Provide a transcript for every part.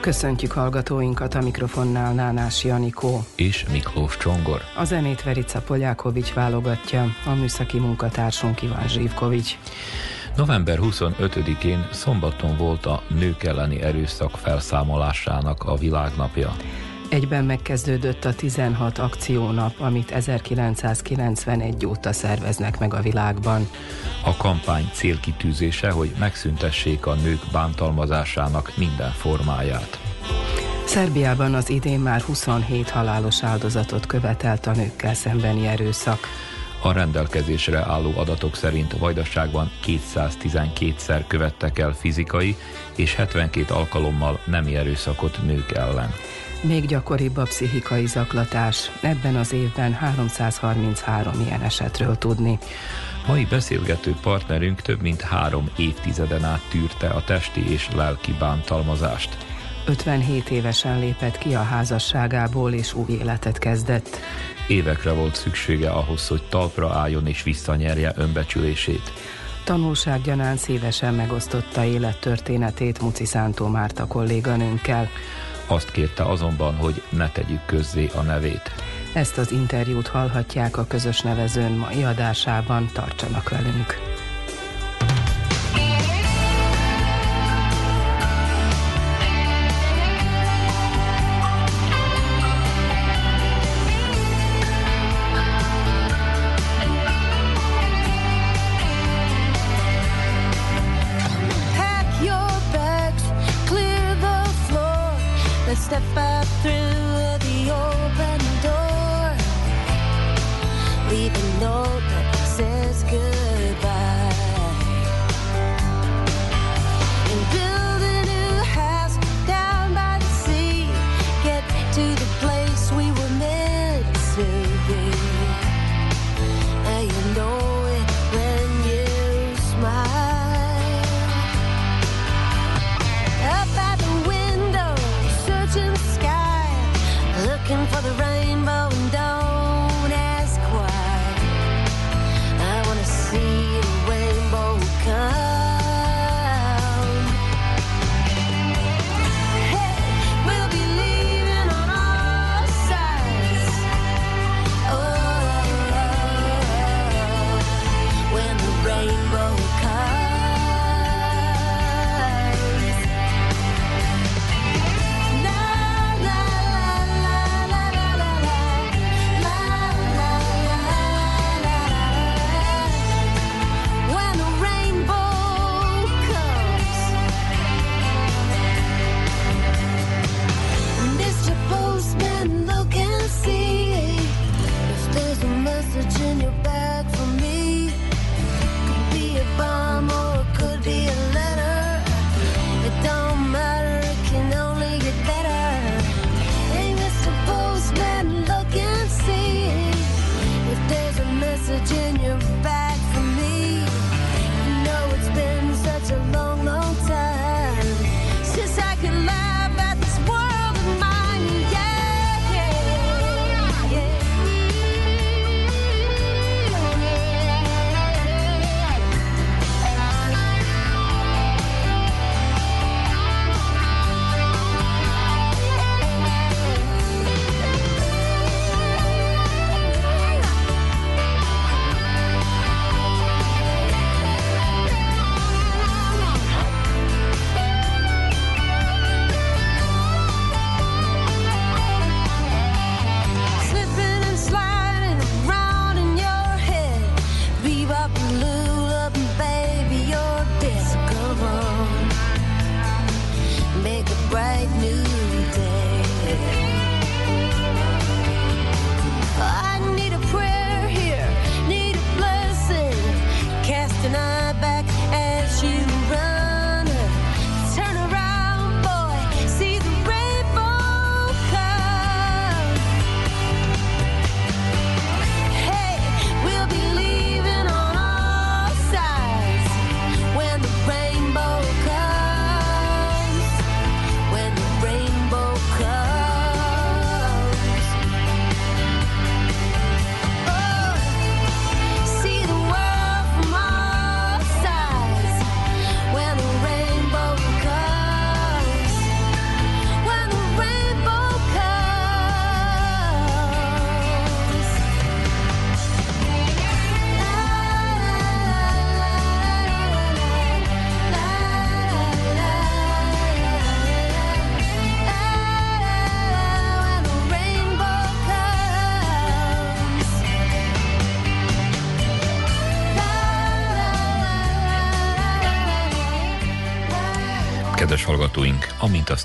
Köszöntjük hallgatóinkat a mikrofonnál Nánás Janikó. És Miklós Csongor. A zenét Verica Polyákovics válogatja, a műszaki munkatársunk Iván Zsívkovics. November 25-én szombaton volt a nők elleni erőszak felszámolásának a világnapja. Egyben megkezdődött a 16 akciónap, amit 1991 óta szerveznek meg a világban. A kampány célkitűzése, hogy megszüntessék a nők bántalmazásának minden formáját. Szerbiában az idén már 27 halálos áldozatot követelt a nőkkel szembeni erőszak. A rendelkezésre álló adatok szerint Vajdaságban 212-szer követtek el fizikai és 72 alkalommal nemi erőszakot nők ellen. Még gyakoribb a pszichikai zaklatás. Ebben az évben 333 ilyen esetről tudni. Mai beszélgető partnerünk több mint három évtizeden át tűrte a testi és lelki bántalmazást. 57 évesen lépett ki a házasságából és új életet kezdett. Évekre volt szüksége ahhoz, hogy talpra álljon és visszanyerje önbecsülését. Tanulsággyanán szívesen megosztotta élettörténetét Muci Szántó Márta kolléganőnkkel. Azt kérte azonban, hogy ne tegyük közzé a nevét. Ezt az interjút hallhatják a közös nevezőn mai adásában, tartsanak velünk!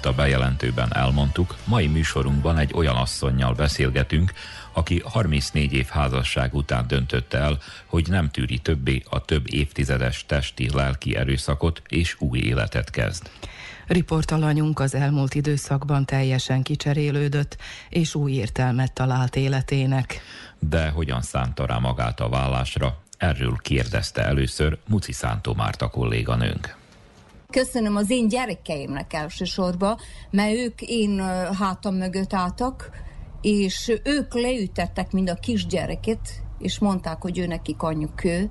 A bejelentőben elmondtuk, mai műsorunkban egy olyan asszonynal beszélgetünk, aki 34 év házasság után döntötte el, hogy nem tűri többé a több évtizedes testi-lelki erőszakot, és új életet kezd. Riportalanyunk az elmúlt időszakban teljesen kicserélődött, és új értelmet talált életének. De hogyan szánta rá magát a vállásra? Erről kérdezte először Muci Szántó Márta kolléganőnk köszönöm az én gyerekeimnek elsősorban, mert ők én hátam mögött álltak, és ők leütettek mind a kisgyereket, és mondták, hogy ő nekik anyjuk ő,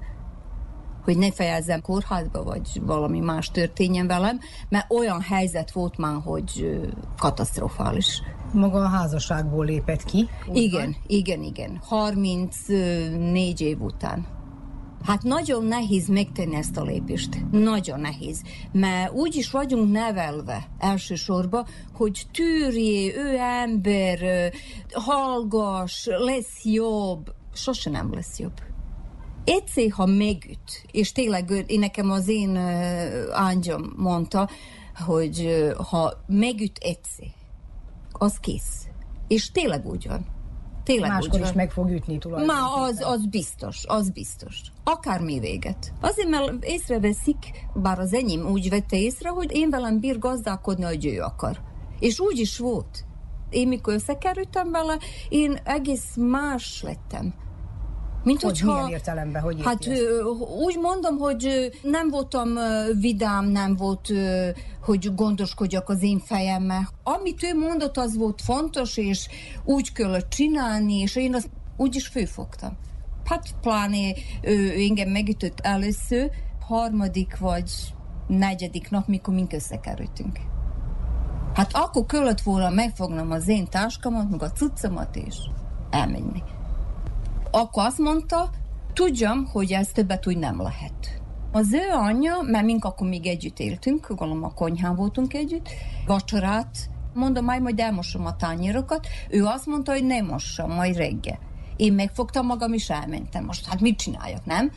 hogy ne fejezzem kórházba, vagy valami más történjen velem, mert olyan helyzet volt már, hogy katasztrofális. Maga a házasságból lépett ki? Igen, van? igen, igen. 34 év után. Hát nagyon nehéz megtenni ezt a lépést. Nagyon nehéz. Mert úgy is vagyunk nevelve elsősorban, hogy tűrjé, ő ember, hallgass, lesz jobb. Sose nem lesz jobb. Egyszer, ha megüt, és tényleg én nekem az én ángyom mondta, hogy ha megüt egyszer, az kész. És tényleg úgy van. Tényleg Máskor is meg fog ütni tulajdonképpen. Ma az, az biztos, az biztos. Akármi véget. Azért, mert észreveszik, bár az enyém úgy vette észre, hogy én velem bír gazdálkodni, hogy ő akar. És úgy is volt. Én mikor összekerültem vele, én egész más lettem. Mint hogy hogyha, milyen értelemben, hogy Hát ezt? úgy mondom, hogy nem voltam vidám, nem volt, hogy gondoskodjak az én fejemmel. Amit ő mondott, az volt fontos, és úgy kellett csinálni, és én azt úgy is főfogtam. Hát pláne ő engem megütött először, harmadik vagy negyedik nap, mikor mink összekerültünk. Hát akkor kellett volna megfognom az én táskamat, meg a cuccomat, és elmenni akkor azt mondta, tudjam, hogy ez többet úgy nem lehet. Az ő anyja, mert mink akkor még együtt éltünk, gondolom a konyhán voltunk együtt, vacsorát, mondom, majd majd elmosom a tányérokat, ő azt mondta, hogy nem mossam, majd reggel. Én megfogtam magam, és elmentem. Most hát mit csináljak, nem?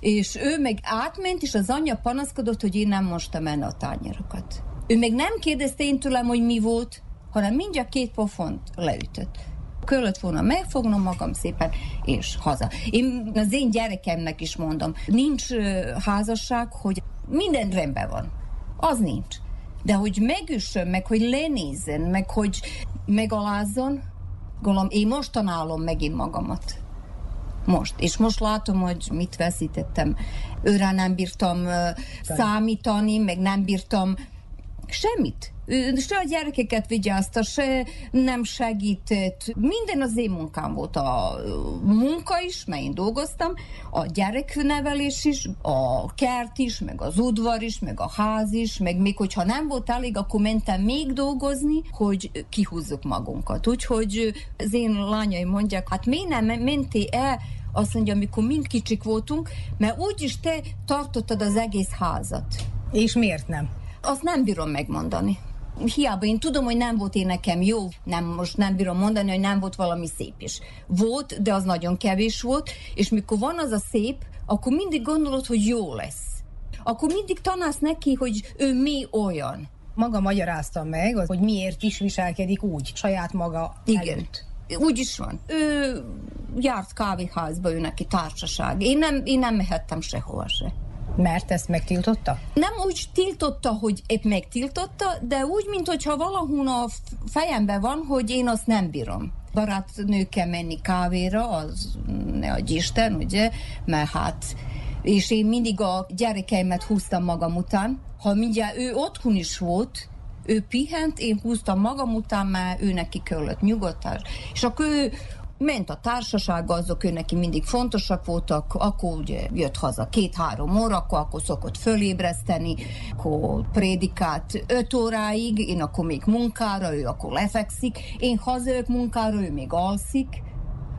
És ő meg átment, és az anyja panaszkodott, hogy én nem mostam el a tányérokat. Ő meg nem kérdezte én tőlem, hogy mi volt, hanem mindjárt két pofont leütött kellett volna megfognom magam szépen, és haza. Én az én gyerekemnek is mondom, nincs házasság, hogy minden rendben van. Az nincs. De hogy megüssön, meg hogy lenézzen, meg hogy megalázzon, gondolom, én most tanálom megint magamat. Most. És most látom, hogy mit veszítettem. Őre nem bírtam uh, számítani, meg nem bírtam semmit se a gyerekeket vigyázta, se nem segített. Minden az én munkám volt. A munka is, mert én dolgoztam, a gyereknevelés is, a kert is, meg az udvar is, meg a ház is, meg még hogyha nem volt elég, akkor mentem még dolgozni, hogy kihúzzuk magunkat. Úgyhogy az én lányaim mondják, hát mi nem mentél el azt mondja, amikor mind kicsik voltunk, mert úgyis te tartottad az egész házat. És miért nem? Azt nem bírom megmondani hiába én tudom, hogy nem volt én nekem jó, nem, most nem bírom mondani, hogy nem volt valami szép is. Volt, de az nagyon kevés volt, és mikor van az a szép, akkor mindig gondolod, hogy jó lesz. Akkor mindig tanálsz neki, hogy ő mi olyan. Maga magyarázta meg, hogy miért is viselkedik úgy, saját maga Igen. Előtt. Úgy is van. Ő járt kávéházba, ő neki társaság. Én nem, én nem mehettem sehova se. Mert ezt megtiltotta? Nem úgy tiltotta, hogy épp megtiltotta, de úgy, mint hogyha valahol a fejemben van, hogy én azt nem bírom barátnőkkel menni kávéra, az ne adj Isten, ugye, mert hát és én mindig a gyerekeimet húztam magam után, ha mindjárt ő otthon is volt, ő pihent, én húztam magam után, mert ő neki kellett nyugodtás. És akkor ő ment a társaság, azok ő neki mindig fontosak voltak, akkor ugye jött haza két-három órakor, akkor szokott fölébreszteni, akkor prédikált öt óráig, én akkor még munkára, ő akkor lefekszik, én hazajök munkára, ő még alszik.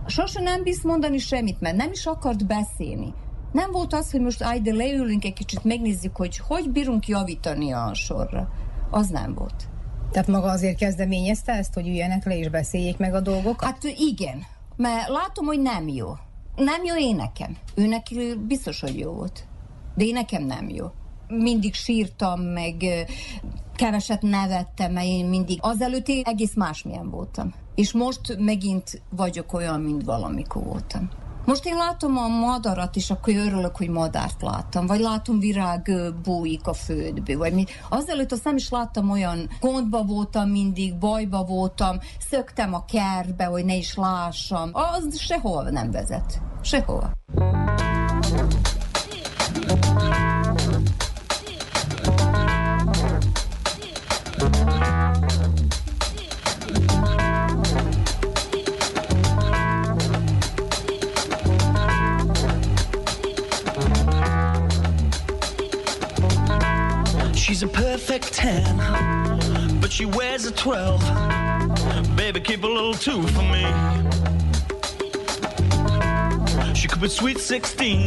Sose nem bizt mondani semmit, mert nem is akart beszélni. Nem volt az, hogy most állj, de leülünk egy kicsit, megnézzük, hogy hogy bírunk javítani a sorra. Az nem volt. Tehát maga azért kezdeményezte ezt, hogy üljenek le és beszéljék meg a dolgokat? Hát igen, mert látom, hogy nem jó. Nem jó én nekem. Ő neki biztos, hogy jó volt. De én nekem nem jó. Mindig sírtam, meg keveset nevettem, mert én mindig azelőtt én egész másmilyen voltam. És most megint vagyok olyan, mint valamikor voltam. Most én látom a madarat, és akkor örülök, hogy madárt láttam, vagy látom virág bújik a földbe, vagy mi. Azelőtt azt nem is láttam olyan gondba voltam mindig, bajba voltam, szöktem a kertbe, hogy ne is lássam. Az sehol nem vezet. Sehol. She's a perfect 10, but she wears a 12. Baby, keep a little two for me. She could be sweet 16,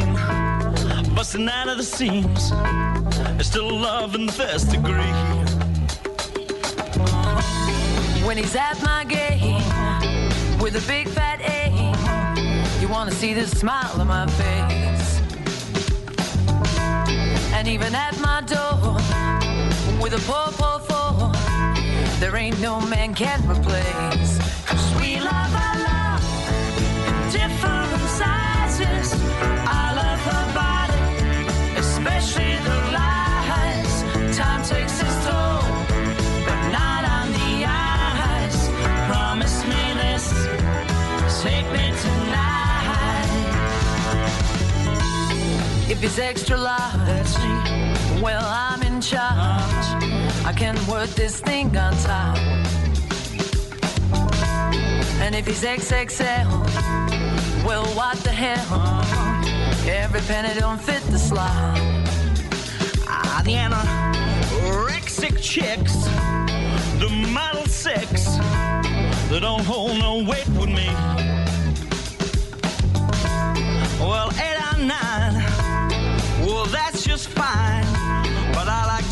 busting out of the seams. There's still love in the first degree. When he's at my gate with a big fat A, you wanna see the smile on my face. And even at my door with a poor, poor four, there ain't no man can replace. Cause we love our love in different sizes. I love her body, especially the lies. Time takes its toll, but not on the eyes. Promise me this, take me tonight. If it's extra large, well, I'm in charge. I can work this thing on top. And if he's XXL, well, what the hell? Every penny don't fit the slot. Ah, the anorexic chicks, the model six, they don't hold no weight with me. Well, eight or nine, well, that's just fine.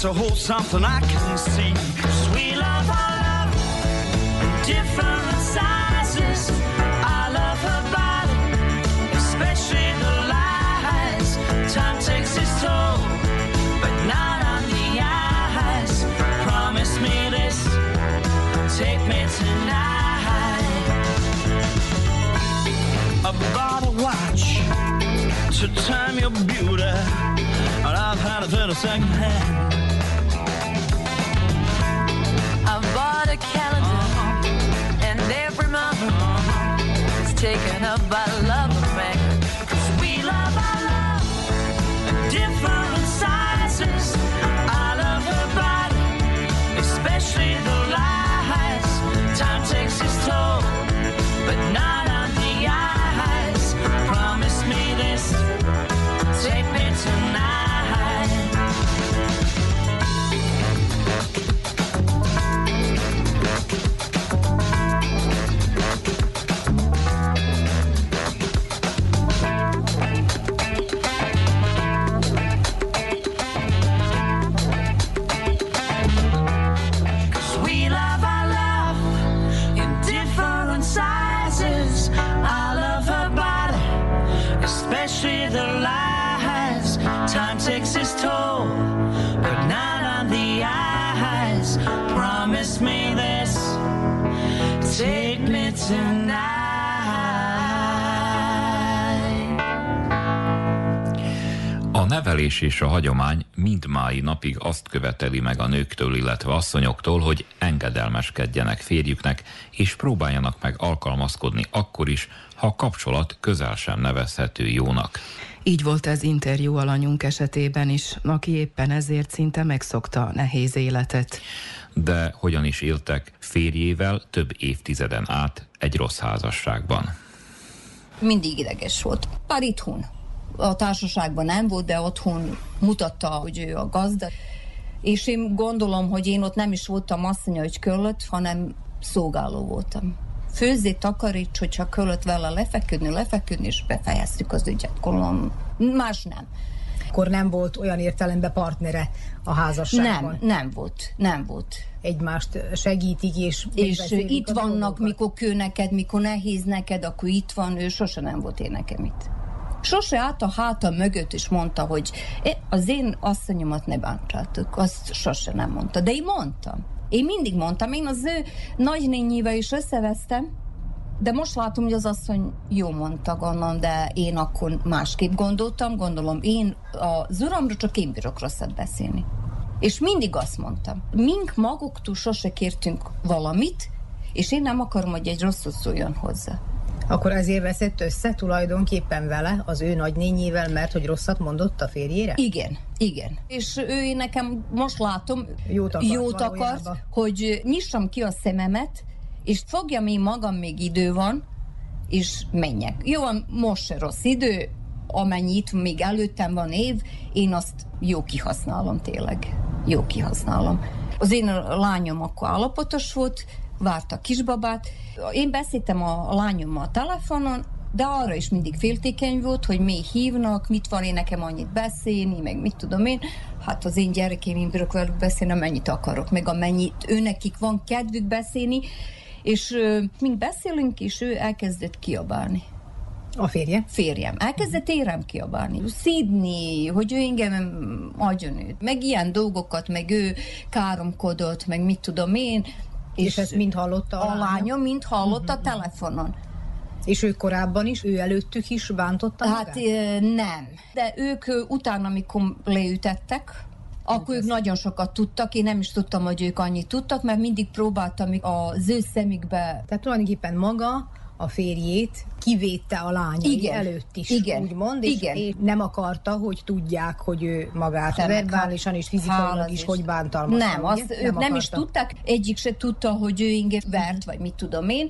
To hold something I can see. 'Cause we love our love in different sizes. I love her body, especially the lies. Time takes its toll, but not on the eyes. Promise me this, take me tonight. I bought a watch to time your beauty, and I've had a second hand. Is taken nevelés és a hagyomány mindmái napig azt követeli meg a nőktől, illetve asszonyoktól, hogy engedelmeskedjenek férjüknek, és próbáljanak meg alkalmazkodni akkor is, ha a kapcsolat közel sem nevezhető jónak. Így volt ez interjú alanyunk esetében is, aki éppen ezért szinte megszokta a nehéz életet. De hogyan is éltek férjével több évtizeden át egy rossz házasságban? mindig ideges volt. Bár itthon. A társaságban nem volt, de otthon mutatta, hogy ő a gazda. És én gondolom, hogy én ott nem is voltam asszonya, hogy köllött, hanem szolgáló voltam. Főzzé, takaríts, hogyha köllött vele lefeküdni, lefeküdni, és befejeztük az ügyet. Gondolom, más nem. Akkor nem volt olyan értelemben partnere a házasságban. Nem, nem volt, nem volt. Egymást segítik, és És itt vannak, dolgokat. mikor kő neked, mikor nehéz neked, akkor itt van, ő sose nem volt én nekem itt. Sose állt a háta mögött, és mondta, hogy "É, az én asszonyomat ne bántsátok. Azt sose nem mondta. De én mondtam. Én mindig mondtam, én az ő nagynényével is összevesztem, de most látom, hogy az asszony jó mondta, gondolom, de én akkor másképp gondoltam, gondolom én az uramra csak én bírok rosszat beszélni. És mindig azt mondtam, mink maguktól sose kértünk valamit, és én nem akarom, hogy egy rosszul szóljon hozzá. Akkor ezért veszett össze tulajdonképpen vele, az ő nagynényével, mert hogy rosszat mondott a férjére? Igen, igen. És ő nekem most látom, Jót akart jót akart hogy nyissam ki a szememet, és fogjam én magam, még idő van, és menjek. Jó, van, most se rossz idő, amennyit még előttem van év, én azt jó kihasználom tényleg. Jó kihasználom. Az én lányom akkor állapotos volt, várta a kisbabát. Én beszéltem a lányommal a telefonon, de arra is mindig féltékeny volt, hogy mi hívnak, mit van én nekem annyit beszélni, meg mit tudom én. Hát az én gyerekeim, én bírok velük beszélni, amennyit akarok, meg amennyit őnekik van kedvük beszélni, és ö, mink beszélünk, és ő elkezdett kiabálni A férje? férjem. Elkezdett érem kiabálni, szídni, hogy ő engem agyonüt, meg ilyen dolgokat, meg ő káromkodott, meg mit tudom én. És ezt mind hallotta a a lányom mind hallotta a telefonon. És ő korábban is, ő előttük is bántotta Hát magát? nem. De ők utána, amikor leütettek, akkor ők nagyon sokat tudtak, én nem is tudtam, hogy ők annyit tudtak, mert mindig próbáltam az ő szemükbe Tehát tulajdonképpen maga a férjét kivédte a lányai Igen. előtt is, Igen. úgymond, és, Igen. és nem akarta, hogy tudják, hogy ő magát Te meg verbálisan és fizikailag is is. hogy bántalmazta. Nem, ugye? azt nem, ők nem is tudták, egyik se tudta, hogy ő engem vert, vagy mit tudom én,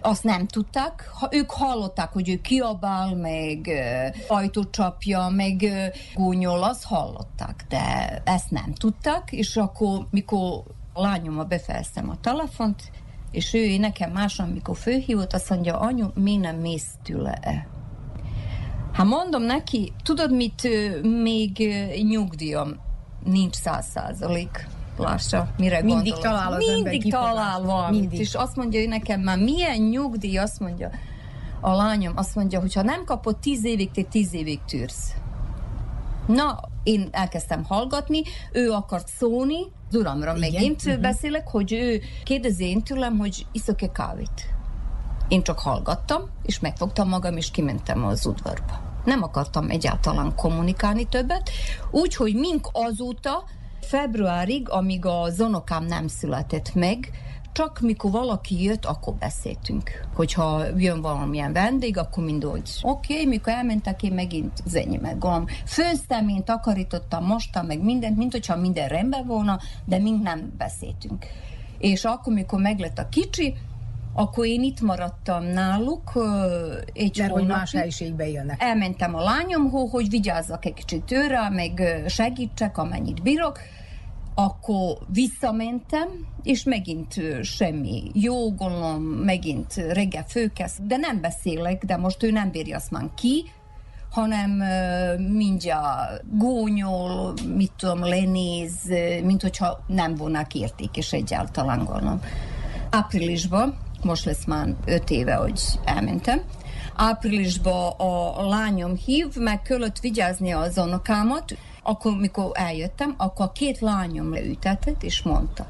azt nem tudták. Ha, ők hallották, hogy ő kiabál, meg uh, ajtót csapja, meg gúnyol, azt hallották, de ezt nem tudták, és akkor, mikor a lányommal befejeztem a telefont, és ő nekem máson, mikor főhívott, azt mondja, anyu, mi nem mész tőle-e? Hát mondom neki, tudod mit, még nyugdíjam nincs száz százalék. Lássa, mire Mindig gondolok. talál az Mindig talál valamit. Mindig. És azt mondja ő nekem már, milyen nyugdíj, azt mondja a lányom, azt mondja, hogy ha nem kapod tíz évig, te tíz évig tűrsz. Na, én elkezdtem hallgatni, ő akart szólni, az uramra Igen, megint mhm. beszélek, hogy ő kérdezi én tőlem, hogy iszok-e kávét. Én csak hallgattam, és megfogtam magam, és kimentem az udvarba. Nem akartam egyáltalán kommunikálni többet, úgyhogy mink azóta, februárig, amíg a zonokám nem született meg, csak mikor valaki jött, akkor beszéltünk. Hogyha jön valamilyen vendég, akkor mindegy. Oké, okay, mikor elmentek, én megint az enyémet gondolom. Főztem, én takarítottam, mostam, meg mindent, mint hogyha minden rendben volna, de mind nem beszéltünk. És akkor, mikor meglett a kicsi, akkor én itt maradtam náluk egy Mert hónapig. más helyiségbe élnek. Elmentem a lányomhoz, hogy vigyázzak egy kicsit őre, meg segítsek, amennyit bírok. Akkor visszamentem, és megint semmi jó, gondolom, megint reggel főkezd, de nem beszélek, de most ő nem bírja azt már ki, hanem mindjárt gónyol, mit tudom, lenéz, mint hogyha nem volna értékes egyáltalán gondolom. Áprilisban, most lesz már öt éve, hogy elmentem, áprilisban a lányom hív, meg kellett vigyázni az unokámat, akkor, mikor eljöttem, akkor a két lányom leütetett, és mondta,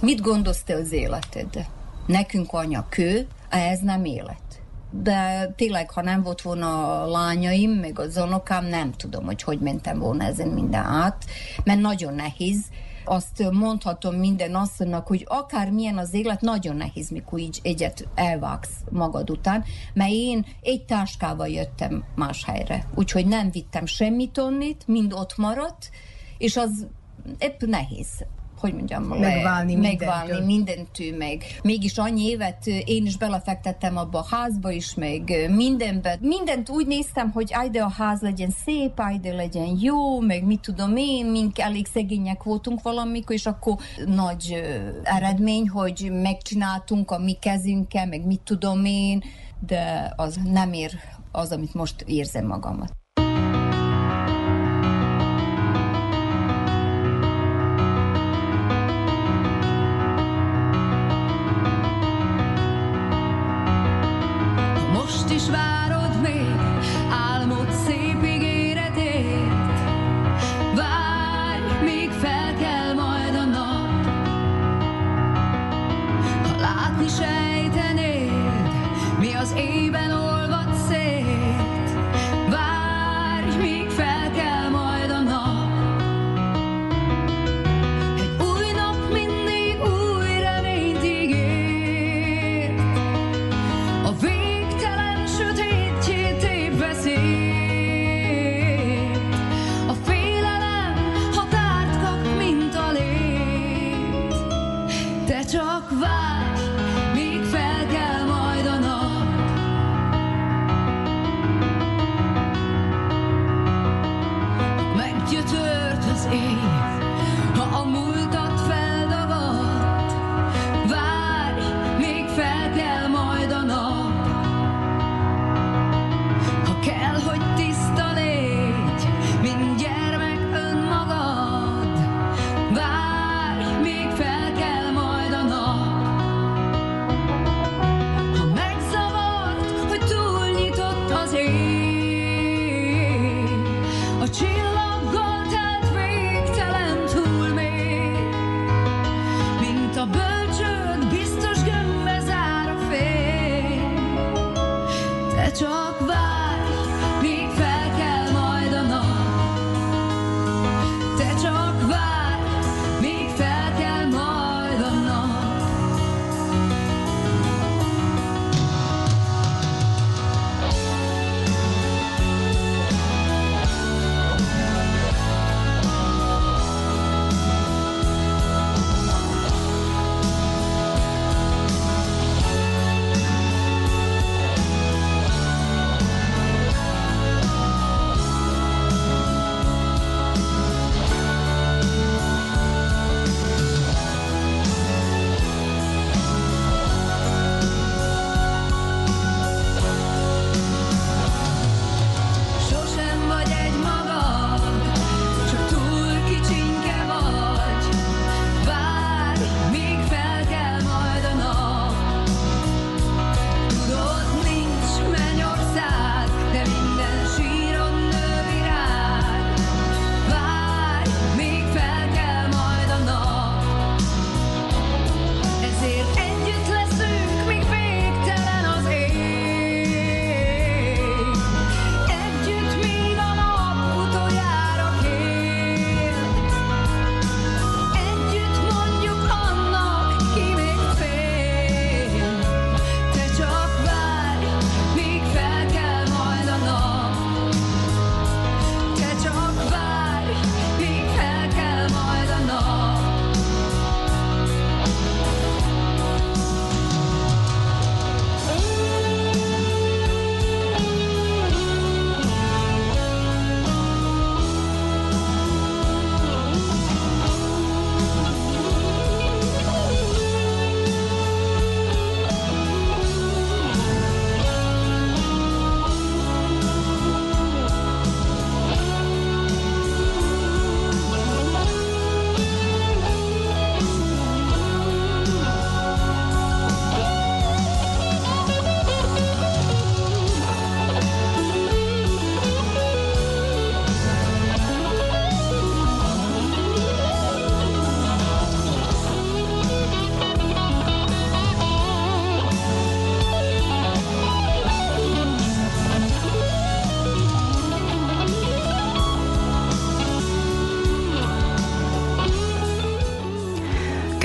mit gondolsz te az életed? Nekünk anya kő, ez nem élet. De tényleg, ha nem volt volna a lányaim, meg az unokám, nem tudom, hogy hogy mentem volna ezen minden át, mert nagyon nehéz. Azt mondhatom minden asszonynak, hogy akármilyen az élet, nagyon nehéz, mikor így egyet elvágsz magad után, mert én egy táskával jöttem más helyre, úgyhogy nem vittem semmit onnit, mind ott maradt, és az épp nehéz hogy mondjam, le- Megválni megválni mindentől. meg mégis annyi évet én is belefektettem abba a házba is, meg mindenbe. Mindent úgy néztem, hogy ajde a ház legyen szép, ajde legyen jó, meg mit tudom én, mink elég szegények voltunk valamikor, és akkor nagy eredmény, hogy megcsináltunk a mi kezünkkel, meg mit tudom én, de az nem ér az, amit most érzem magamat. talk about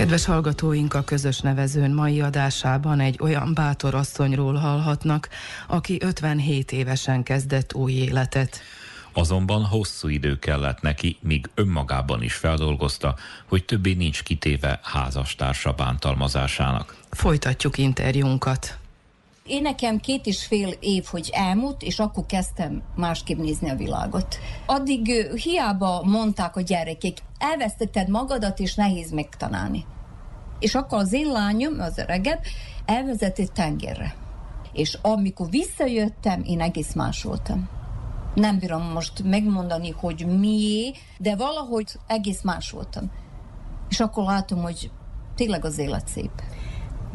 Kedves hallgatóink, a közös nevezőn mai adásában egy olyan bátor asszonyról hallhatnak, aki 57 évesen kezdett új életet. Azonban hosszú idő kellett neki, míg önmagában is feldolgozta, hogy többé nincs kitéve házastársa bántalmazásának. Folytatjuk interjúnkat. Én nekem két és fél év, hogy elmúlt, és akkor kezdtem másképp nézni a világot. Addig hiába mondták a gyerekek, elvesztetted magadat, és nehéz megtalálni. És akkor az én lányom, az öregebb, elvezetett tengerre. És amikor visszajöttem, én egész más voltam. Nem bírom most megmondani, hogy mié, de valahogy egész más voltam. És akkor látom, hogy tényleg az élet szép.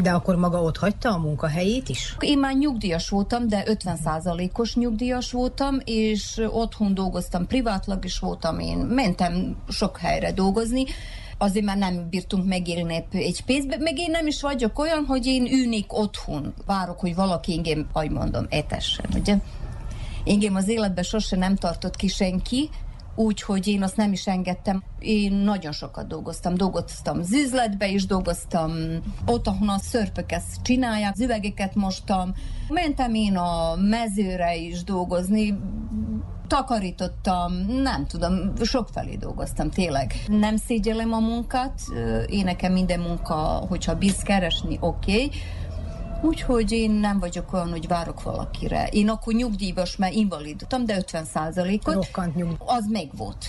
De akkor maga ott hagyta a munkahelyét is? Én már nyugdíjas voltam, de 50%-os nyugdíjas voltam, és otthon dolgoztam, privátlag is voltam, én mentem sok helyre dolgozni, azért már nem bírtunk megélni egy pénzbe, meg én nem is vagyok olyan, hogy én ülnék otthon, várok, hogy valaki engem, ahogy mondom, etessen, ugye? Engem az életben sose nem tartott ki senki, úgyhogy én azt nem is engedtem. Én nagyon sokat dolgoztam. Dolgoztam az üzletbe is, dolgoztam ott, ahol a szörpök ezt csinálják, üvegeket mostam. Mentem én a mezőre is dolgozni, takarítottam, nem tudom, sokfelé dolgoztam, tényleg. Nem szégyellem a munkát, én nekem minden munka, hogyha bíz keresni, oké, okay. Úgyhogy én nem vagyok olyan, hogy várok valakire. Én akkor nyugdíjas, mert invalidottam, de 50 százalékot. Rokkant nyugdíj. Az meg volt.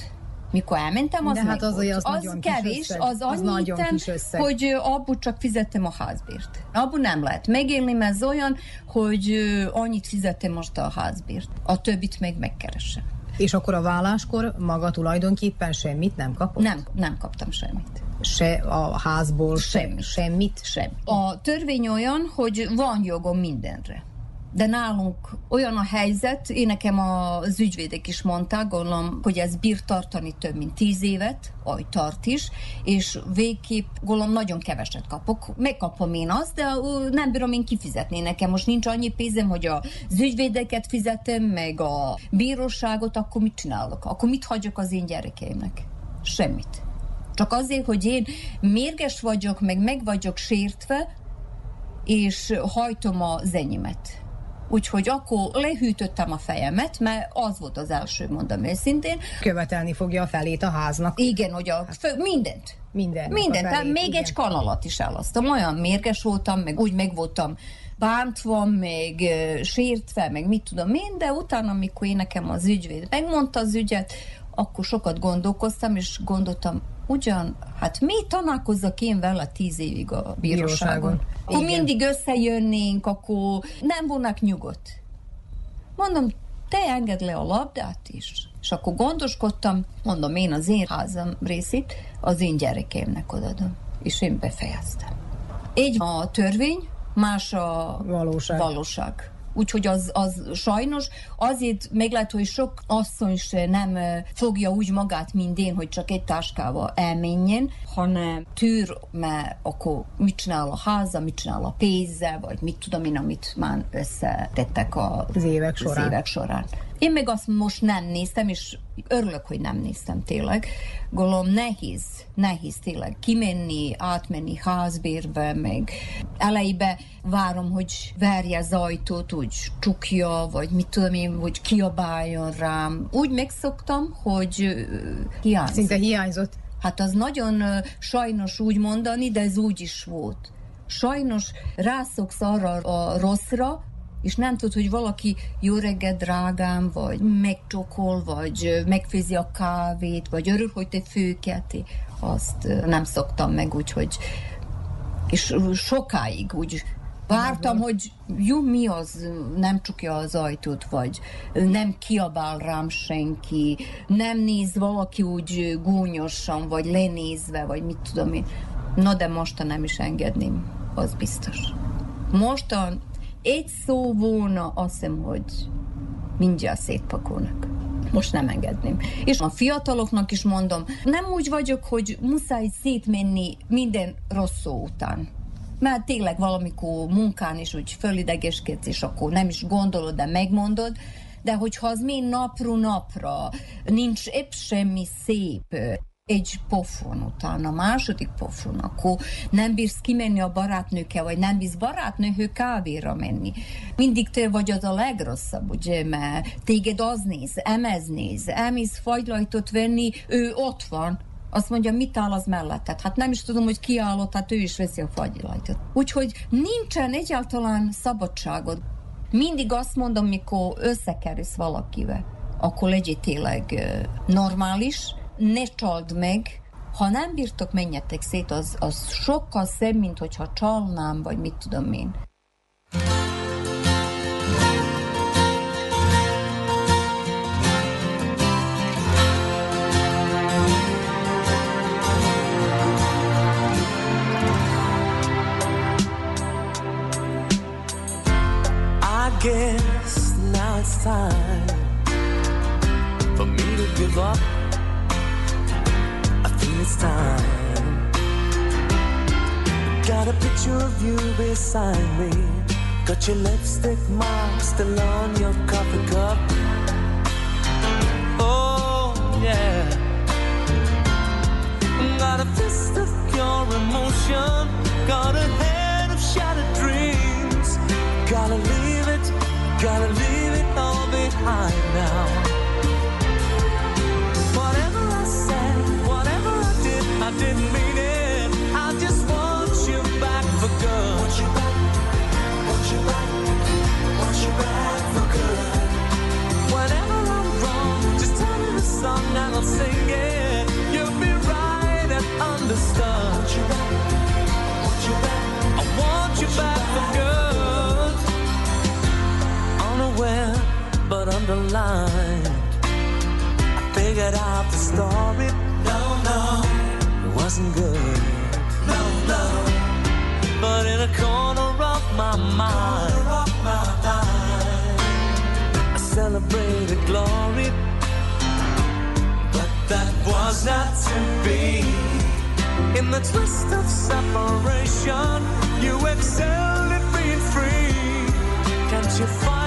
Mikor elmentem, az De hát az az az kis kevés, összeg. az Az annyi nagyon itten, kis összeg. hogy abból csak fizettem a házbért. Abból nem lehet megélni, mert ez olyan, hogy annyit fizettem most a házbért. A többit meg megkeresem. És akkor a válláskor maga tulajdonképpen semmit nem kapott? Nem, nem kaptam semmit. Se a házból, Semmit. se, semmit? Sem. A törvény olyan, hogy van jogom mindenre. De nálunk olyan a helyzet, én nekem az ügyvédek is mondták, gondolom, hogy ez bír tartani több mint tíz évet, ahogy tart is, és végképp gondolom nagyon keveset kapok. Megkapom én azt, de nem bírom én kifizetni. Nekem most nincs annyi pénzem, hogy az ügyvédeket fizetem, meg a bíróságot, akkor mit csinálok? Akkor mit hagyok az én gyerekeimnek? Semmit. Csak azért, hogy én mérges vagyok, meg meg vagyok sértve, és hajtom az enyémet. Úgyhogy akkor lehűtöttem a fejemet, mert az volt az első, mondom őszintén. Követelni fogja a felét a háznak. Igen, hogy a fő, mindent. Mindennek Mindent, a tehát még igen. egy kanalat is elasztam. Olyan mérges voltam, meg úgy meg voltam bántva, meg ö, sértve, meg mit tudom én, de utána, amikor én nekem az ügyvéd megmondta az ügyet, akkor sokat gondolkoztam, és gondoltam, ugyan, hát mi találkozzak én vele tíz évig a bíróságon? Bíróságon. Akkor Igen. mindig összejönnénk, akkor nem vonnak nyugodt. Mondom, te engedd le a labdát is. És akkor gondoskodtam, mondom, én az én házam részét az én gyerekeimnek odadom. És én befejeztem. Így a törvény, más a Valóság. valóság. Úgyhogy az, az sajnos azért meg lehet, hogy sok asszony se nem fogja úgy magát, mint én, hogy csak egy táskával elmenjen, hanem tűr, mert akkor mit csinál a háza, mit csinál a pénzzel, vagy mit tudom én, amit már összetettek a, Az évek során. Az évek során. Én meg azt most nem néztem, és örülök, hogy nem néztem tényleg. Gondolom nehéz, nehéz tényleg kimenni, átmenni házbérbe, meg elejébe várom, hogy verje az ajtót, úgy csukja, vagy mit tudom én, hogy kiabáljon rám. Úgy megszoktam, hogy ö, hiányzik. Szinte hiányzott. Hát az nagyon sajnos úgy mondani, de ez úgy is volt. Sajnos rászoksz arra a rosszra, és nem tudod, hogy valaki jó reggel drágám, vagy megcsokol, vagy megfőzi a kávét, vagy örül, hogy te főkelti. Azt nem szoktam meg, úgyhogy és sokáig úgy vártam, hogy jó, mi az, nem csukja az ajtót, vagy nem kiabál rám senki, nem néz valaki úgy gúnyosan, vagy lenézve, vagy mit tudom én. Na de mostan nem is engedném, az biztos. Mostan egy szó volna, azt hiszem, hogy mindjárt szétpakolnak. Most nem engedném. És a fiataloknak is mondom, nem úgy vagyok, hogy muszáj szétmenni minden rossz után. Mert tényleg valamikor munkán is úgy fölidegeskedsz, és akkor nem is gondolod, de megmondod, de hogyha az mi napról napra nincs épp semmi szép, egy pofon után, a második pofon, akkor nem bírsz kimenni a barátnőkkel, vagy nem bírsz barátnőhő kávéra menni. Mindig te vagy az a legrosszabb, ugye, mert téged az néz, emez néz, elmész fagylajtot venni, ő ott van, azt mondja, mit áll az melletted? Hát nem is tudom, hogy ki állott, hát ő is veszi a fagylajtot. Úgyhogy nincsen egyáltalán szabadságod. Mindig azt mondom, mikor összekerülsz valakivel, akkor legyél tényleg normális, ne csald meg, ha nem bírtok, menjetek szét, az, az sokkal szebb, mint hogyha csalnám, vagy mit tudom én. Guess now it's time for me to give up. Picture of you beside me. Got your lipstick mark still on your coffee cup. Oh, yeah. Got a fist of pure emotion. Got a head of shattered dreams. Gotta leave it, gotta leave it all behind now. Whatever I said, whatever I did, I didn't mean it. Song and I'll sing it. You'll be right and understood. Want you back, want you back, I want you back for good. Unaware, but underlined. I figured out the story. No, no, it wasn't good. No, no, but in a corner of my mind, I celebrated was not to be. In the twist of separation, you excelled at being free. Can't you find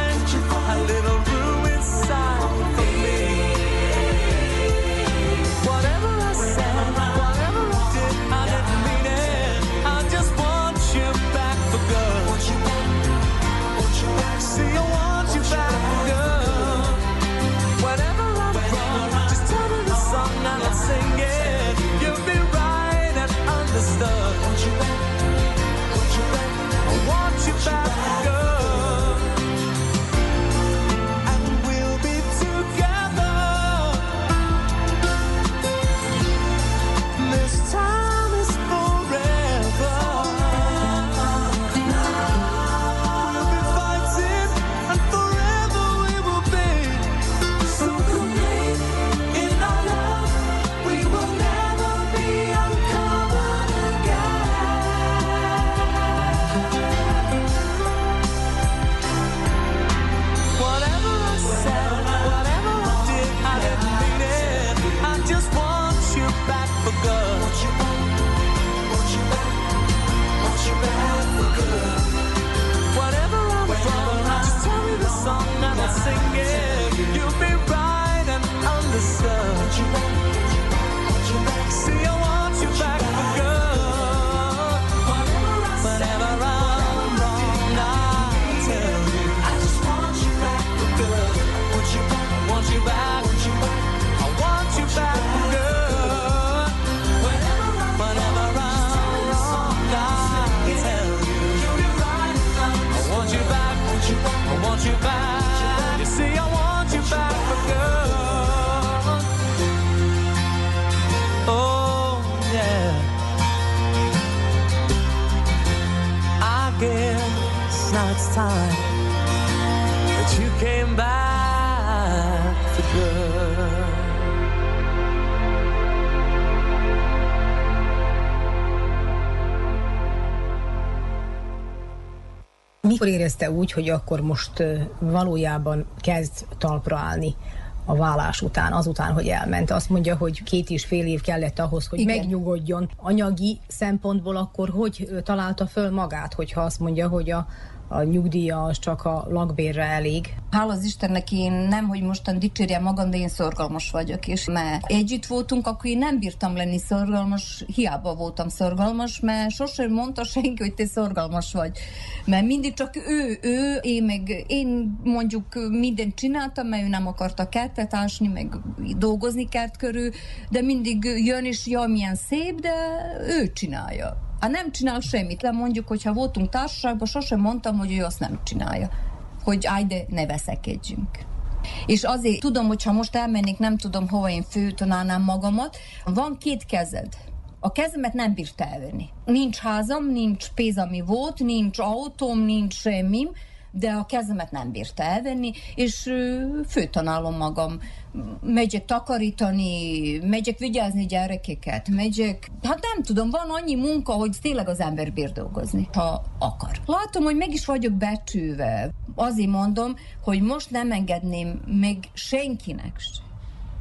it's time that you came back for good. Mikor érezte úgy, hogy akkor most valójában kezd talpra állni a vállás után, azután, hogy elment? Azt mondja, hogy két és fél év kellett ahhoz, hogy Igen. megnyugodjon. Anyagi szempontból akkor hogy találta föl magát, hogyha azt mondja, hogy a, a nyugdíja az csak a lakbérre elég? Hála az Istennek én nem, hogy mostan dicsérjem magam, de én szorgalmas vagyok, és mert együtt voltunk, akkor én nem bírtam lenni szorgalmas, hiába voltam szorgalmas, mert sosem mondta senki, hogy te szorgalmas vagy. Mert mindig csak ő, ő, én meg, én mondjuk mindent csináltam, mert ő nem akarta kertet ásni, meg dolgozni kert körül, de mindig jön és jaj, milyen szép, de ő csinálja. Ha nem csinál semmit, le mondjuk, hogyha voltunk társaságban, sosem mondtam, hogy ő azt nem csinálja. Hogy állj, ne veszekedjünk. És azért tudom, hogy ha most elmennék, nem tudom, hova én főtonálnám magamat. Van két kezed. A kezemet nem bírta elvenni. Nincs házam, nincs pénz, ami volt, nincs autóm, nincs semmim, de a kezemet nem bírta elvenni, és főtanálom magam. Megyek takarítani, megyek vigyázni gyerekeket, megyek... Hát nem tudom, van annyi munka, hogy tényleg az ember bír dolgozni, ha akar. Látom, hogy meg is vagyok becsülve. Azért mondom, hogy most nem engedném meg senkinek se.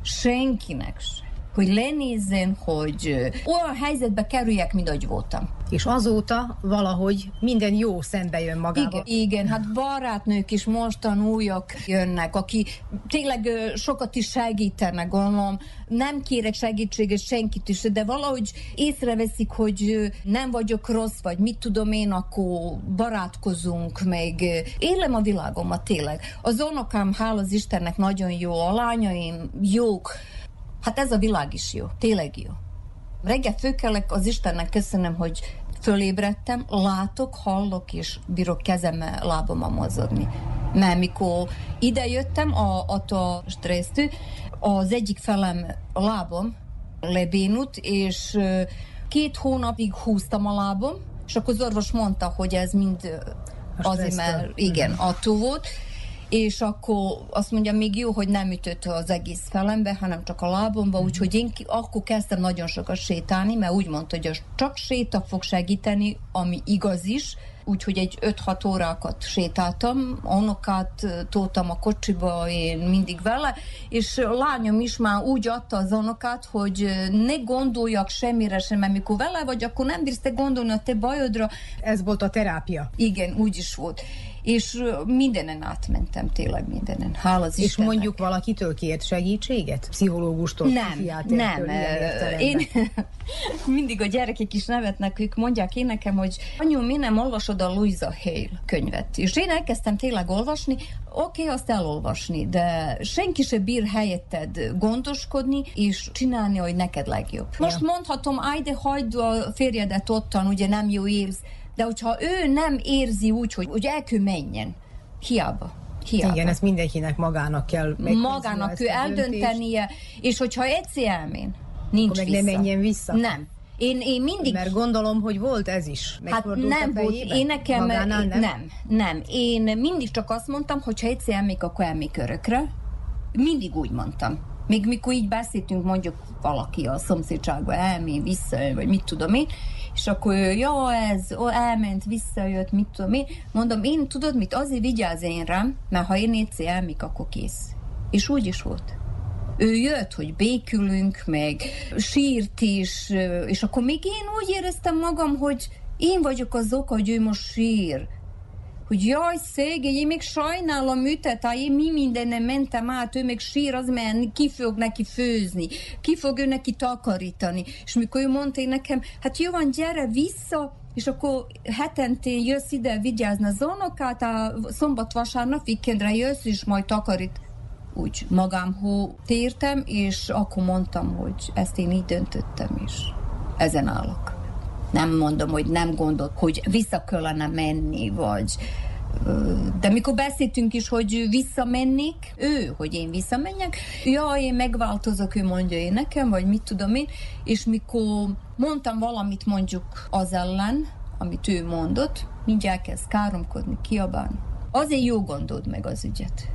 Senkinek se hogy lenézzen, hogy olyan helyzetbe kerüljek, mint ahogy voltam. És azóta valahogy minden jó szembe jön magával. Igen, igen, hát barátnők is mostan újak jönnek, aki tényleg sokat is segítenek, gondolom. Nem kérek segítséget senkit is, de valahogy észreveszik, hogy nem vagyok rossz, vagy mit tudom én, akkor barátkozunk, meg élem a világomat tényleg. Az unokám, hál' az Istennek nagyon jó, a lányaim jók. Hát ez a világ is jó, tényleg jó. Reggel főkelek, az Istennek köszönöm, hogy fölébredtem, látok, hallok, és bírok kezemmel, lábommal mozogni. Mert mikor ide jöttem, a, attól a stressztől, az egyik felem a lábom lebénult, és két hónapig húztam a lábom, és akkor az orvos mondta, hogy ez mind azért, mert igen, attól volt, és akkor azt mondja, még jó, hogy nem ütött az egész felembe, hanem csak a lábomba, Mhm. úgyhogy én ki, akkor kezdtem nagyon sokat sétálni, mert úgy mondta, hogy csak séta fog segíteni, ami igaz is, úgyhogy egy 5-6 órákat sétáltam, unokát ö, toltam a kocsiba, én mindig vele, és a lányom is már úgy adta az unokát, hogy ne gondoljak semmire sem, mert mikor vele vagy, akkor nem bírsz te gondolni a te bajodra, Ez volt a terápia. igen, úgy is volt. És mindenen átmentem, tényleg mindenen. Hál' az És Istennek. mondjuk valakitől kért segítséget? Pszichológustól, nem, nem. Én mindig a gyerekek is nevetnek, ők mondják én nekem, hogy anyu, mi nem olvasod a Louisa Hale könyvet? És én elkezdtem tényleg olvasni, oké, azt elolvasni, de senki se bír helyetted gondoskodni, és csinálni, hogy neked legjobb. Most mondhatom, áj, de hagyd a férjedet ottan, ugye nem jó élsz, de hogyha ő nem érzi úgy, hogy, hogy el kell menjen, hiába. Hiába Igen, ezt mindenkinek magának kell magának döntést. eldöntenie, és hogyha egyszer elmén, nincs Akkor meg vissza. ne menjen vissza. Nem. Én, én mindig... Mert gondolom, hogy volt ez is. Hát nem volt, én nekem, Magánál nem? nem, nem. Én mindig csak azt mondtam, hogy ha egyszer elmék, akkor elmék örökre. Mindig úgy mondtam. Még mikor így beszéltünk, mondjuk valaki a szomszédságban elmé, visszajön, vagy mit tudom én, és akkor ő, ja, ez ó, elment, visszajött, mit tudom én. Mondom, én tudod mit, azért vigyázz én rám, mert ha én egyszer elmék, akkor kész. És úgy is volt ő jött, hogy békülünk, meg sírt is, és akkor még én úgy éreztem magam, hogy én vagyok az oka, hogy ő most sír. Hogy jaj, szegény, én még sajnálom műtet, hát én mi mindenem mentem át, ő még sír, az mert ki fog neki főzni, ki fog ő neki takarítani. És mikor ő mondta én nekem, hát jó van, gyere vissza, és akkor hetentén jössz ide vigyázni az unokát, a szombat-vasárnap vikendre jössz, és majd takarít úgy magámhoz tértem, és akkor mondtam, hogy ezt én így döntöttem, és ezen állok. Nem mondom, hogy nem gondolt, hogy vissza kellene menni, vagy de mikor beszéltünk is, hogy visszamennék, ő, hogy én visszamenjek, ja, én megváltozok, ő mondja én nekem, vagy mit tudom én, és mikor mondtam valamit mondjuk az ellen, amit ő mondott, mindjárt kezd káromkodni, kiabálni. Azért jó gondold meg az ügyet.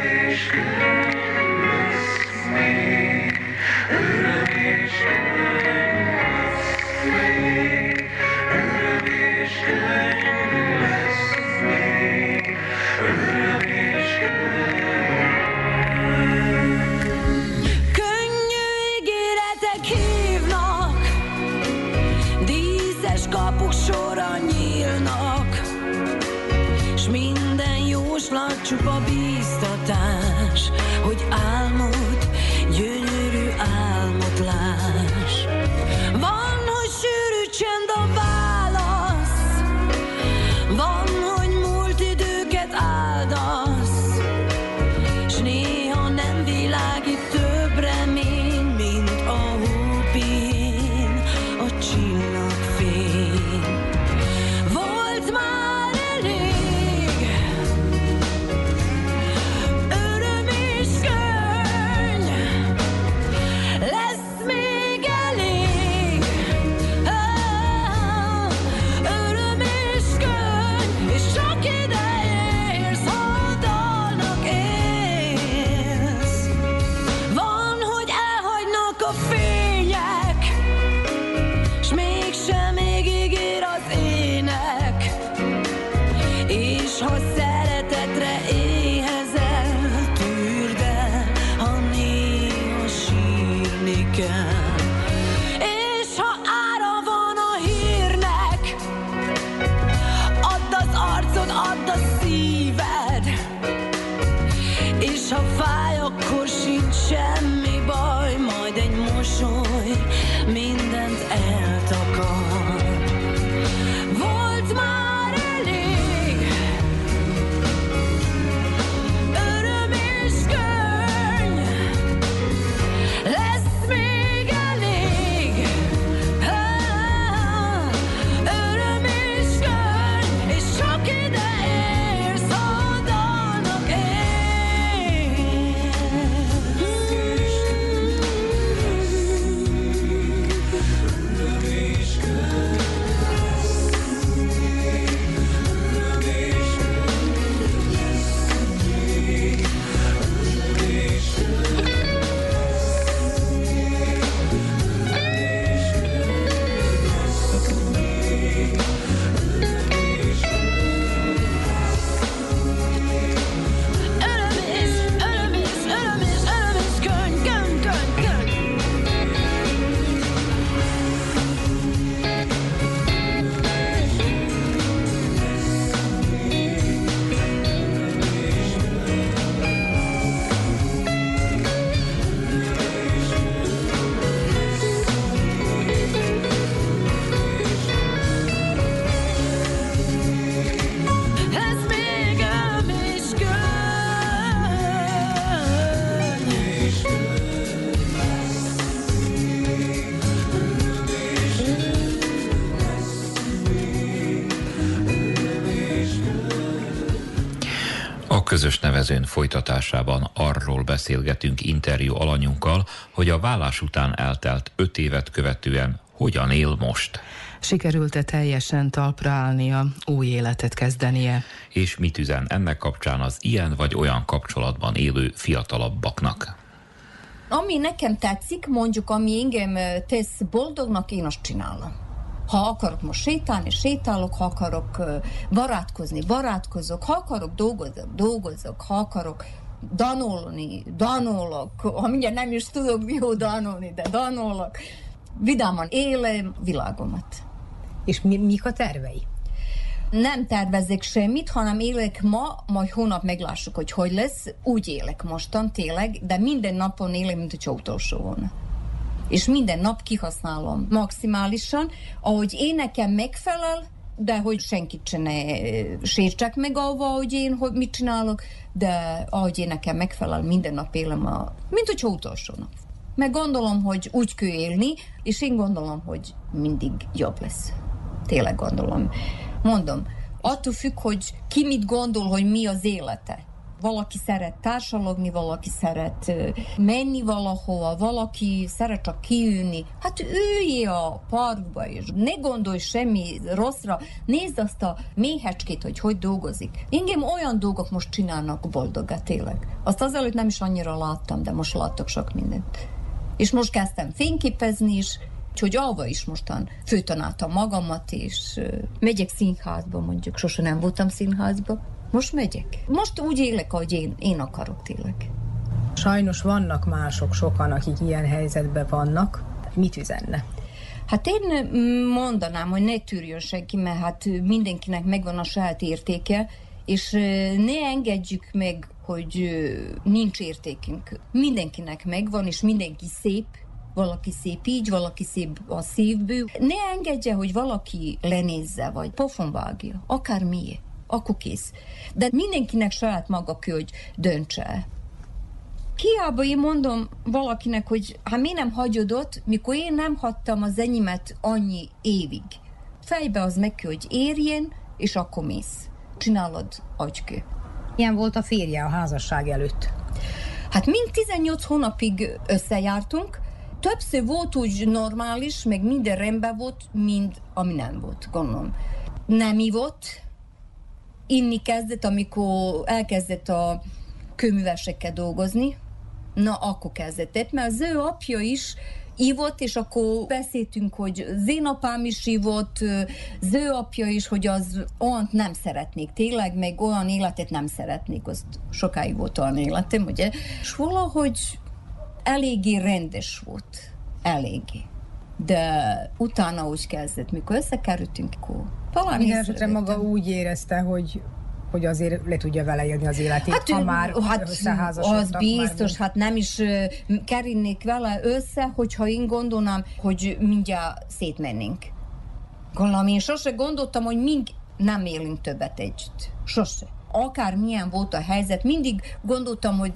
Könnyű közös nevezőn folytatásában arról beszélgetünk interjú alanyunkkal, hogy a vállás után eltelt öt évet követően hogyan él most, Sikerült-e teljesen talpra állnia, új életet kezdenie? és mit üzen ennek kapcsán az ilyen vagy olyan kapcsolatban élő fiatalabbaknak. Ami nekem tetszik, mondjuk, ami engem tesz boldognak, én azt csinálom. Ha akarok most sétálni, sétálok, ha akarok barátkozni, barátkozok, ha akarok dolgozok, dolgozok, ha akarok danolni, danolok, ha mindjárt nem is tudok jó danolni, de danolok. Vidáman élem világomat. És mi, mik a tervei? Nem tervezek semmit, hanem élek ma, majd hónap meglássuk, hogy hogy lesz. Úgy élek mostan, tényleg, de minden napon élek, mint hogyha utolsó volna. És minden nap kihasználom maximálisan, ahogy én nekem megfelel, de hogy senkit se ne sértsek meg avva, hogy én hogy mit csinálok, de ahogy én nekem megfelel, minden nap élem, a, mint hogyha utolsó nap. Meg gondolom, hogy úgy kell élni, és én gondolom, hogy mindig jobb lesz. Tényleg gondolom. Mondom, attól függ, hogy ki mit gondol, hogy mi az élete. Valaki szeret társalogni, valaki szeret menni valahova, valaki szeret csak kiülni. Hát ülj a parkba, és ne gondolj semmi rosszra. Nézd azt a méhecskét, hogy hogy dolgozik. Engem olyan dolgok most csinálnak boldogá, tényleg. Azt azelőtt nem is annyira láttam, de most látok sok mindent. És most kezdtem fényképezni is, úgyhogy alva is mostan főtanáltam magamat, és megyek színházba mondjuk, sose nem voltam színházba. Most megyek. Most úgy élek, ahogy én, én akarok tényleg. Sajnos vannak mások, sokan, akik ilyen helyzetben vannak. Mit üzenne? Hát én mm, mondanám, hogy ne tűrjön senki, mert hát mindenkinek megvan a saját értéke, és ne engedjük meg, hogy nincs értékünk. Mindenkinek megvan, és mindenki szép, valaki szép így, valaki szép a szívből. Ne engedje, hogy valaki lenézze, vagy pofonvágja, akár Akkor kész. De mindenkinek saját maga kell, hogy döntse. Hiába én mondom valakinek, hogy hát mi nem hagyod ott, mikor én nem hagytam az enyémet annyi évig. Fejbe az meg kell, hogy érjen, és akkor mész. Csinálod agykő. Ilyen volt a férje a házasság előtt. Hát mind 18 hónapig összejártunk, többször volt úgy normális, meg minden rendben volt, mind ami nem volt, gondolom. Nem ivott, inni kezdett, amikor elkezdett a kőművesekkel dolgozni, na akkor kezdett, mert az ő apja is ívott, és akkor beszéltünk, hogy az én apám is ívott, az ő apja is, hogy az olyan nem szeretnék. Tényleg, meg olyan életet nem szeretnék, azt sokáig volt olyan életem, ugye? És valahogy eléggé rendes volt, eléggé. De utána úgy kezdett, mikor összekerültünk, akkor talán Minden esetre maga úgy érezte, hogy hogy azért le tudja vele élni az életét, hát, ha már hát az már biztos, hát nem is ö, kerülnék vele össze, hogyha én gondolnám, hogy mindjárt szétmennénk. Gondolom, én sose gondoltam, hogy mind nem élünk többet együtt. Sose. Akár milyen volt a helyzet, mindig gondoltam, hogy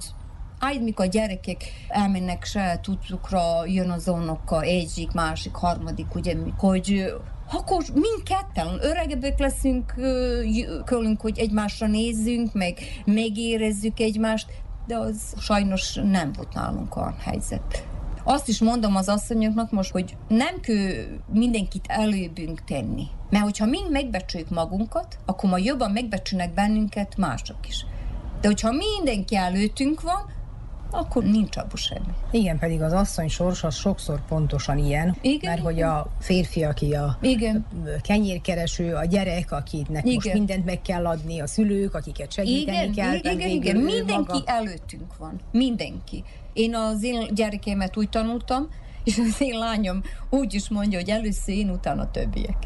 Áj, mikor a gyerekek elmennek saját útjukra, jön az unoka, egyik, másik, harmadik, ugye, hogy akkor mindketten öregebbek leszünk, kölünk, hogy egymásra nézzünk, meg megérezzük egymást, de az sajnos nem volt nálunk olyan helyzet. Azt is mondom az asszonyoknak most, hogy nem kell mindenkit előbbünk tenni. Mert hogyha mind megbecsüljük magunkat, akkor ma jobban megbecsülnek bennünket mások is. De hogyha mindenki előttünk van, akkor nincs abban semmi. Igen, pedig az asszony sors az sokszor pontosan ilyen, Igen, mert hogy igen. a férfi, aki a Igen. kenyérkereső, a gyerek, akinek most Igen. mindent meg kell adni, a szülők, akiket segíteni Igen, kell, igen, igen, Mindenki maga. előttünk van. Mindenki. Én az én gyerekemet úgy tanultam, és az én lányom úgy is mondja, hogy először én, utána többiek.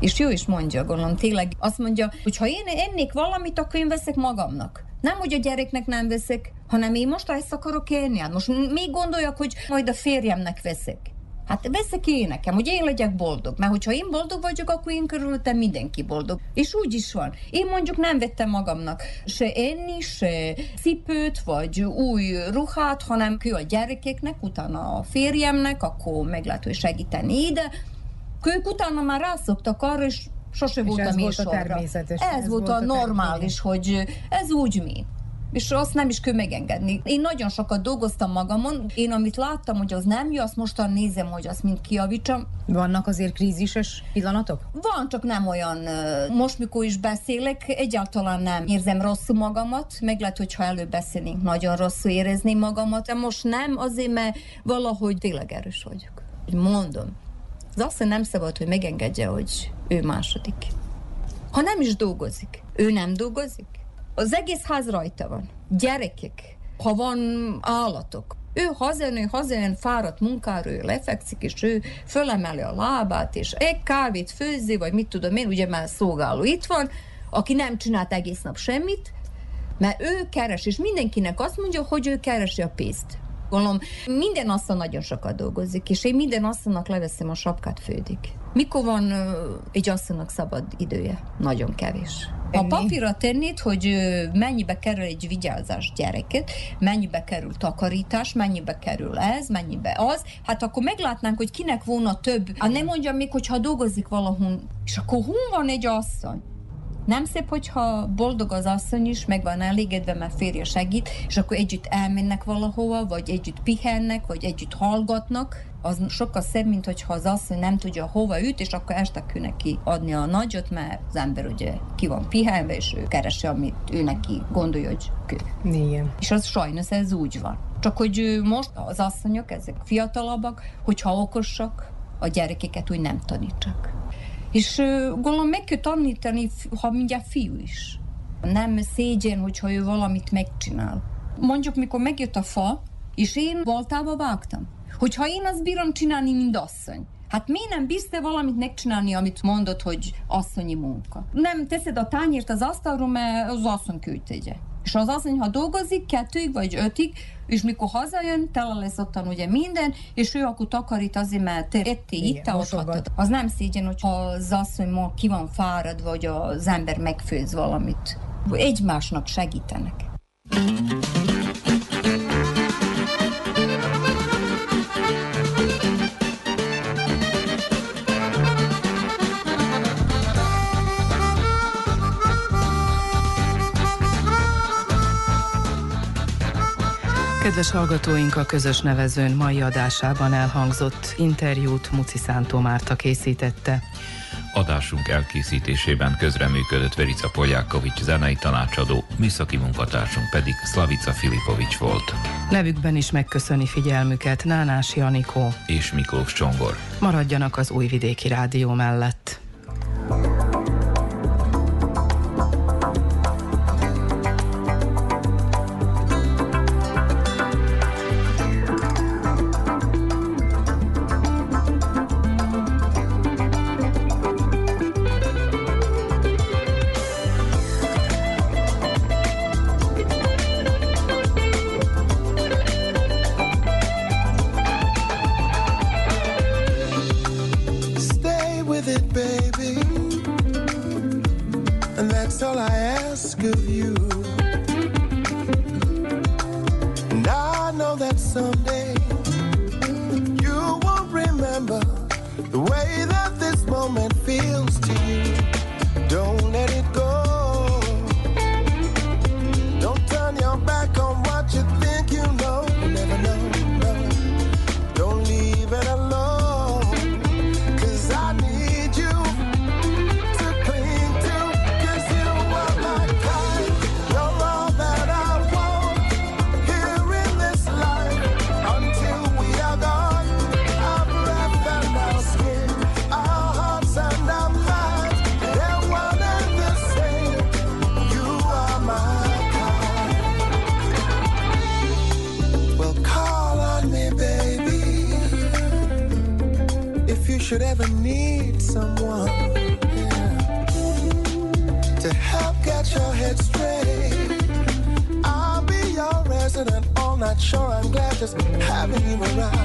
És jó is mondja, gondolom, tényleg azt mondja, hogy ha én ennék valamit, akkor én veszek magamnak. Nem, hogy a gyereknek nem veszek, hanem én most ezt akarok élni. Hát most még gondoljak, hogy majd a férjemnek veszek. Hát veszek én nekem, hogy én legyek boldog. Mert hogyha én boldog vagyok, akkor én körülöttem mindenki boldog. És úgy is van. Én mondjuk nem vettem magamnak se enni, se cipőt, vagy új ruhát, hanem ő a gyerekeknek, utána a férjemnek, akkor meg lehet, hogy segíteni ide. Ők utána már rászoktak arra, és sose És voltam ez én volt a természetes, Ez, ez volt volt a a normális, hogy ez úgy mi. és azt nem is kell megengedni. Én nagyon sokat dolgoztam magamon, én amit láttam, hogy az nem jó, azt mostan nézem, hogy azt mind kiavítsam. Vannak azért krízises pillanatok? Van, csak nem olyan, most mikor is beszélek, egyáltalán nem érzem rosszul magamat, meg lehet, hogyha előbb beszélnénk, nagyon rosszul érezném magamat, de most nem, azért, mert valahogy tényleg erős vagyok. Mondom, az azt nem szabad, hogy megengedje, hogy ő második. Ha nem is dolgozik, ő nem dolgozik. Az egész ház rajta van. Gyerekek, ha van állatok, ő hazajön, hazajön fáradt munkáról, ő lefekszik, és ő fölemeli a lábát, és egy kávét főzi, vagy mit tudom én, ugye már szolgáló itt van, aki nem csinált egész nap semmit, mert ő keres, és mindenkinek azt mondja, hogy ő keresi a pénzt. Gondolom, minden asszony nagyon sokat dolgozik, és én minden asszonynak leveszem a sapkát fődik. Mikor van ö, egy asszonynak szabad idője? Nagyon kevés. Ha papírra tennéd, hogy mennyibe kerül egy vigyázás gyereket, mennyibe kerül takarítás, mennyibe kerül ez, mennyibe az, hát akkor meglátnánk, hogy kinek volna több. Hát nem mondjam még, hogyha dolgozik valahol, és akkor hol van egy asszony? Nem szép, hogyha boldog az asszony is, meg van elégedve, mert férje segít, és akkor együtt elmennek valahova, vagy együtt pihennek, vagy együtt hallgatnak, az sokkal szebb, mint hogyha az asszony nem tudja hova üt, és akkor este kell neki adni a nagyot, mert az ember ugye ki van pihenve, és ő keresi, amit ő neki gondolja, hogy kő. Igen. És az sajnos ez úgy van. Csak hogy most az asszonyok, ezek fiatalabbak, hogyha okosak, a gyerekeket úgy nem tanítsák. És gondolom meg kell tanítani, ha mindjárt fiú is. Nem szégyen, hogyha ő valamit megcsinál. Mondjuk, mikor megjött a fa, és én baltába vágtam. Hogyha én azt bírom csinálni, mint asszony, Hát miért nem bírsz te valamit megcsinálni, amit mondod, hogy asszonyi munka? Nem teszed a tányért az asztalról, mert az asszony kell, hogy tegye. És az asszony, ha dolgozik kettőig vagy ötig, és mikor hazajön, tele lesz ottan ugye minden, és ő akkor takarít azért, mert Igen, itt, ott. Az nem szégyen, hogy az asszony ma ki van fáradva, vagy az ember megfőz valamit. Egymásnak segítenek. Kedves hallgatóink, a közös nevezőn mai adásában elhangzott interjút Muci Szántó Márta készítette. Adásunk elkészítésében közreműködött Verica Poljákovics zenei tanácsadó, műszaki munkatársunk pedig Slavica Filipovics volt, Nevükben is megköszöni figyelmüket Nánás Janikó. és Miklós Csongor. Maradjanak az Újvidéki Rádió mellett. Someday Sure, I'm glad just having you around.